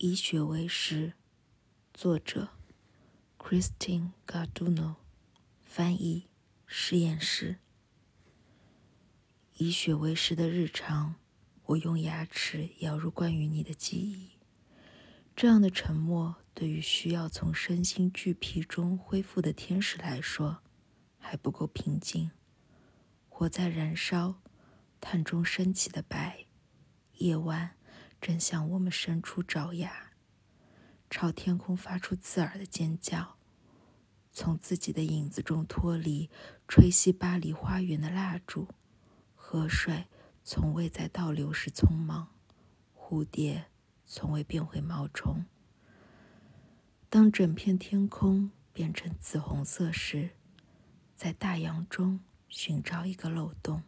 以血为食，作者 Christine Garduno，翻译实验室。以血为食的日常，我用牙齿咬入关于你的记忆。这样的沉默，对于需要从身心俱疲中恢复的天使来说，还不够平静。火在燃烧，炭中升起的白，夜晚正向我们伸出爪牙，朝天空发出刺耳的尖叫。从自己的影子中脱离，吹熄巴黎花园的蜡烛。河水从未在倒流时匆忙，蝴蝶从未变回毛虫。当整片天空变成紫红色时，在大洋中。寻找一个漏洞。